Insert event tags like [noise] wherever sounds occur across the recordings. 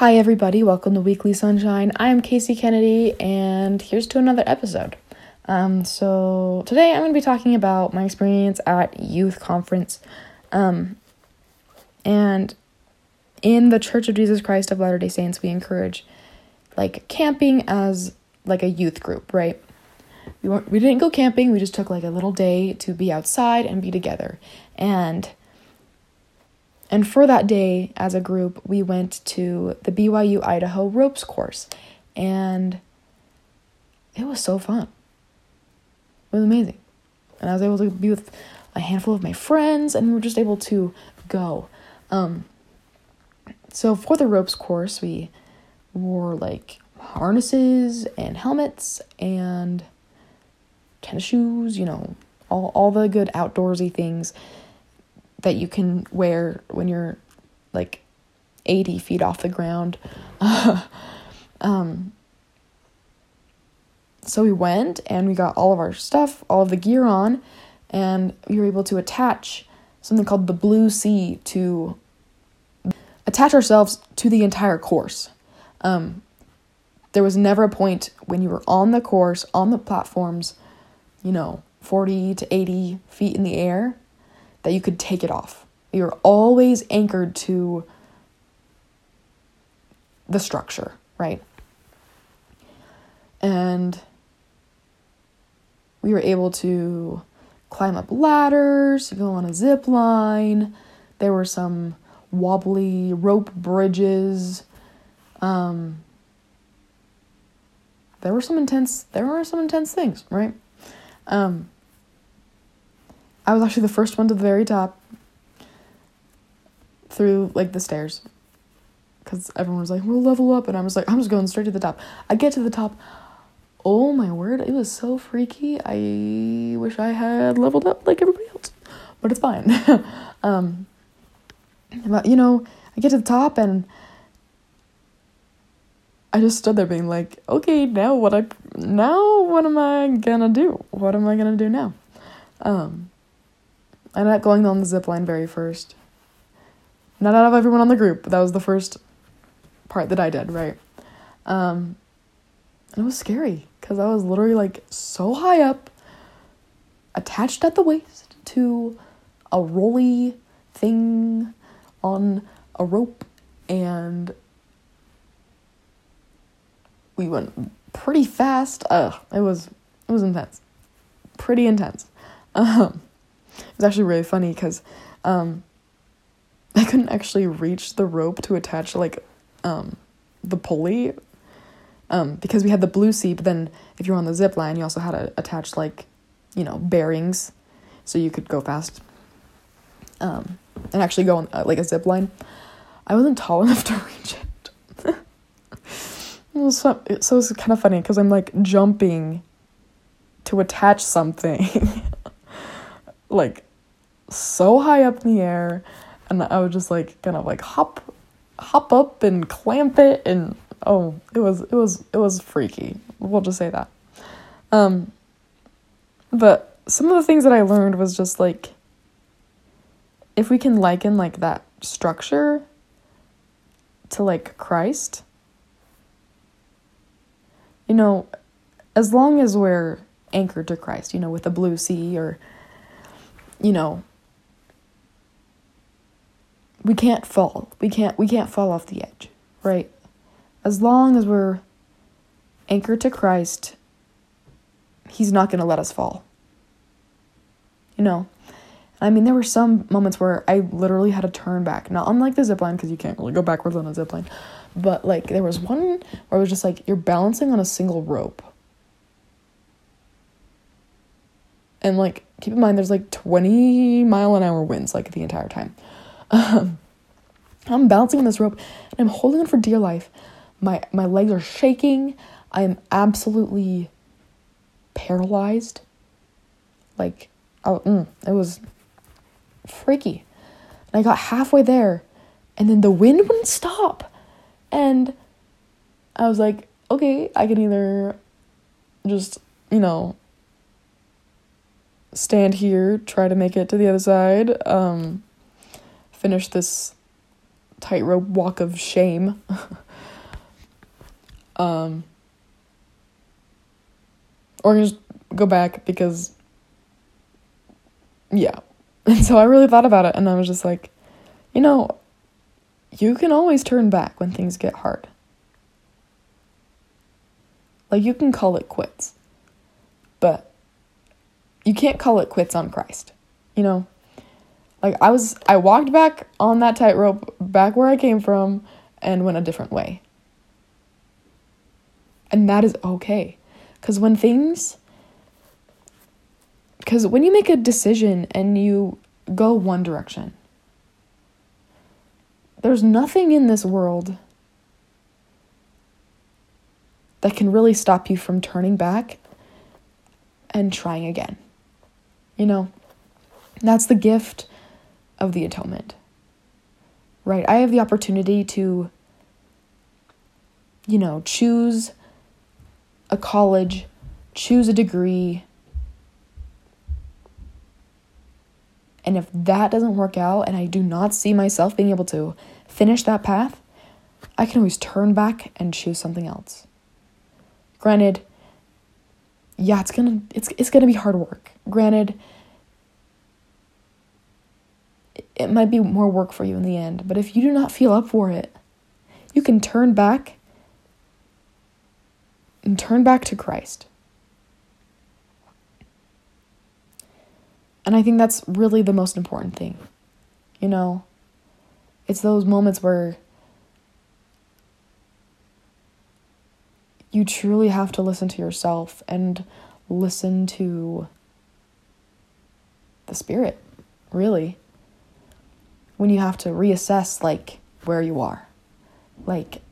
Hi, everybody. Welcome to Weekly Sunshine. I am Casey Kennedy, and here's to another episode. Um, so, today I'm going to be talking about my experience at youth conference. Um, and in the Church of Jesus Christ of Latter day Saints, we encourage like camping as like a youth group, right? We weren't, we didn't go camping, we just took like a little day to be outside and be together. And and for that day, as a group, we went to the BYU Idaho ropes course. And it was so fun. It was amazing. And I was able to be with a handful of my friends, and we were just able to go. Um, so for the ropes course, we wore like harnesses and helmets and tennis shoes, you know, all, all the good outdoorsy things that you can wear when you're like 80 feet off the ground. [laughs] um, so we went and we got all of our stuff, all of the gear on, and we were able to attach something called the Blue Sea to attach ourselves to the entire course. Um, there was never a point when you were on the course, on the platforms, you know, 40 to 80 feet in the air, that you could take it off. You're always anchored to the structure, right? And we were able to climb up ladders, go on a zip line. There were some wobbly rope bridges. Um, there were some intense there were some intense things, right? Um, I was actually the first one to the very top through like the stairs because everyone was like, we'll level up. And I was like, I'm just going straight to the top. I get to the top. Oh my word, it was so freaky. I wish I had leveled up like everybody else, but it's fine. [laughs] um, but you know, I get to the top and I just stood there being like, okay, now what I now what am I gonna do? What am I gonna do now? Um, I ended up going on the zip line very first. Not out of everyone on the group, but that was the first part that I did, right? Um, and it was scary because I was literally like so high up, attached at the waist to a rolly thing on a rope, and we went pretty fast. Ugh, it was it was intense, pretty intense. [laughs] Um, it was actually really funny because um, [laughs] I couldn't actually reach the rope to attach like um, the pulley um, because we had the Blue Sea, but then if you were on the zip line, you also had to attach like you know bearings so you could go fast um, and actually go on uh, like a zip line. I wasn't tall [laughs] enough to reach it. [laughs] it was so it's kind of funny because I'm like jumping to attach something like so high up in the air and I would just like kind of like hop hop up and clamp it and oh it was it was it was freaky. We'll just say that. Um but some of the things that I learned was just like if we can liken like that structure to like Christ you know as long as we're anchored to Christ you know with the blue sea or you know, we can't fall. We can't we can't fall off the edge, right? As long as we're anchored to Christ, he's not going to let us fall. You know. I mean, there were some moments where I literally had to turn back. Not unlike the zipline because you can't really go backwards on a zipline. But like there was one where it was just like you're balancing on a single rope. And like keep in mind there's like 20 mile an hour winds like the entire time. Um, I'm bouncing on this rope and I'm holding on for dear life. My my legs are shaking. I am absolutely paralyzed. Like oh, mm, it was freaky. And I got halfway there and then the wind wouldn't stop. And I was like, okay, I can either just, you know, stand here, try to make it to the other side, um, finish this tightrope walk of shame, [laughs] Um, or just go back because, yeah. [laughs] And so I really thought about it and I was just like, you know, you can always turn back when things get hard. Like, you can call it quits, but you can't call it quits on Christ. You know? Like, I was, I walked back on that tightrope, back where I came from, and went a different way. And that is okay. Because when things, because when you make a decision and you go one direction, there's nothing in this world that can really stop you from turning back and trying again. You know, that's the gift of the atonement. Right? I have the opportunity to, you know, choose a college, choose a degree. And if that doesn't work out and I do not see myself being able to finish that path, I can always turn back and choose something else. Granted, yeah, it's gonna it's it's gonna be hard work. Granted, it might be more work for you in the end, but if you do not feel up for it, you can turn back and turn back to Christ. And I think that's really the most important thing. You know, it's those moments where you truly have to listen to yourself and listen to the spirit, really. When you have to reassess like where you are. Like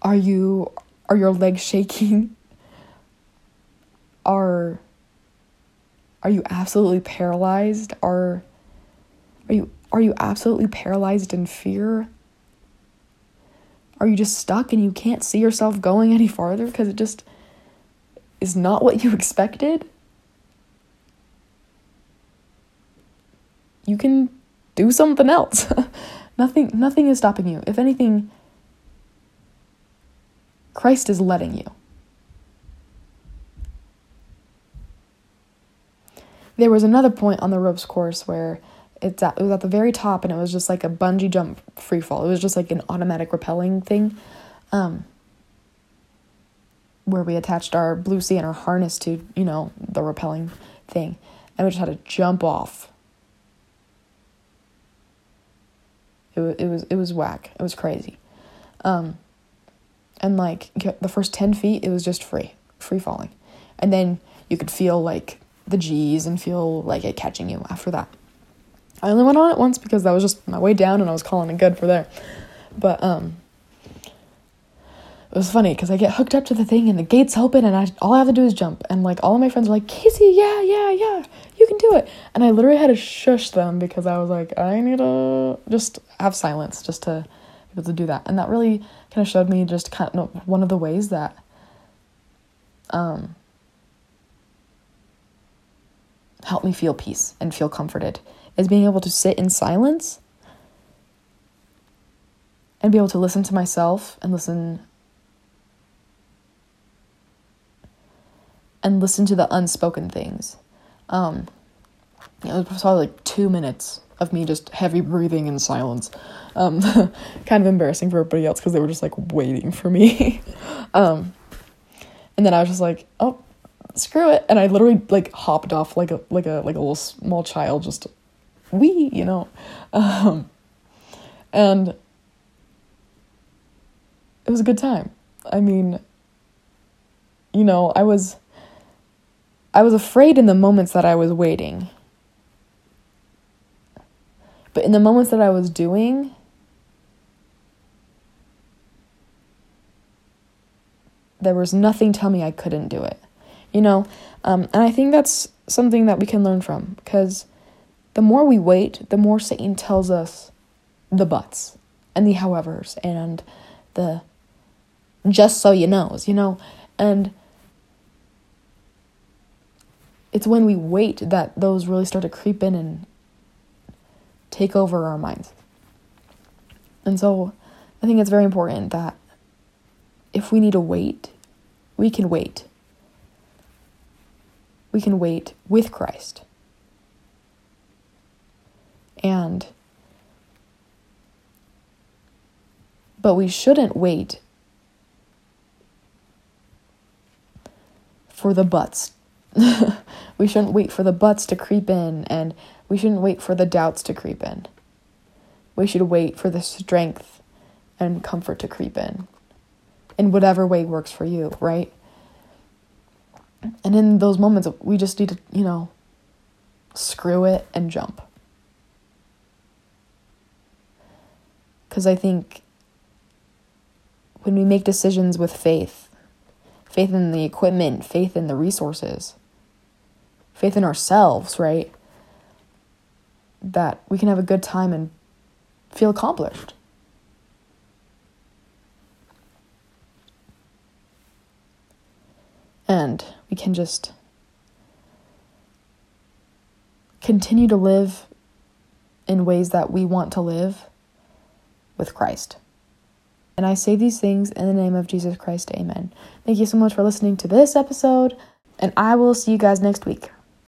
are you are your legs [laughs] shaking? Are are you absolutely paralyzed? Are are you are you absolutely paralyzed in fear? Are you just stuck and you can't see yourself going any farther because it just is not what you [laughs] expected? You can do something else. [laughs] nothing nothing is stopping you. If anything, Christ is letting you. There was another point on the ropes course where it's at, it was at the very top and it was just like a bungee jump free fall. It was just like an automatic rappelling thing. Um, where we attached our Blue Sea and our harness to, you know, the rappelling thing. And we just had to jump off. It was it was it was whack. It was crazy. Um, and like the first 10 feet it was just free free falling and then you could feel like the g's and feel like it catching you after that i only went on it once because that was just my way down and i was calling it good for there. But um it was funny because I get hooked up to the thing and the gates open and I all I have to do is jump. And like all of my friends are like Casey yeah yeah yeah you can do it. And I literally had to shush them because I was like I need to just have silence just to be able to do that. And that really kind of showed me just kind of one of the ways that um, helped me feel peace and feel comforted is being able to sit in silence and be able to listen to myself and listen and listen to the unspoken things. Um, it was probably like two minutes of me just heavy breathing in silence. Um, [laughs] kind of embarrassing for everybody else because they were just like waiting for me. [laughs] um, and then I was just like, oh, screw it, and I literally like hopped off like a like a like a little small child, just wee, you know, um, and it was a good time. I mean, you know, I was I was afraid in the moments that I was waiting but in the moments that I was doing, there was nothing tell me I couldn't do it. You know, um, and I think that's something that we can learn from because the more we wait, the more Satan tells us the buts and the howevers and the just so you knows, you know, and it's when we wait that those really start to creep in and take over our minds. And so I think it's very important that if we need to wait, we can wait. We can wait with Christ. And but we shouldn't wait for the buts. [laughs] we shouldn't wait for the buts to creep in and we shouldn't wait for the doubts to creep in. We should wait for the strength and comfort to creep in in whatever way works for you, right? And in those moments, we just need to, you know, screw it and jump. Because I think when we make decisions with faith, faith in the equipment, faith in the resources, faith in ourselves, right? That we can have a good time and feel accomplished. And we can just continue to live in ways that we want to live with Christ. And I say these things in the name of Jesus Christ. Amen. Thank you so much for listening to this episode, and I will see you guys next week.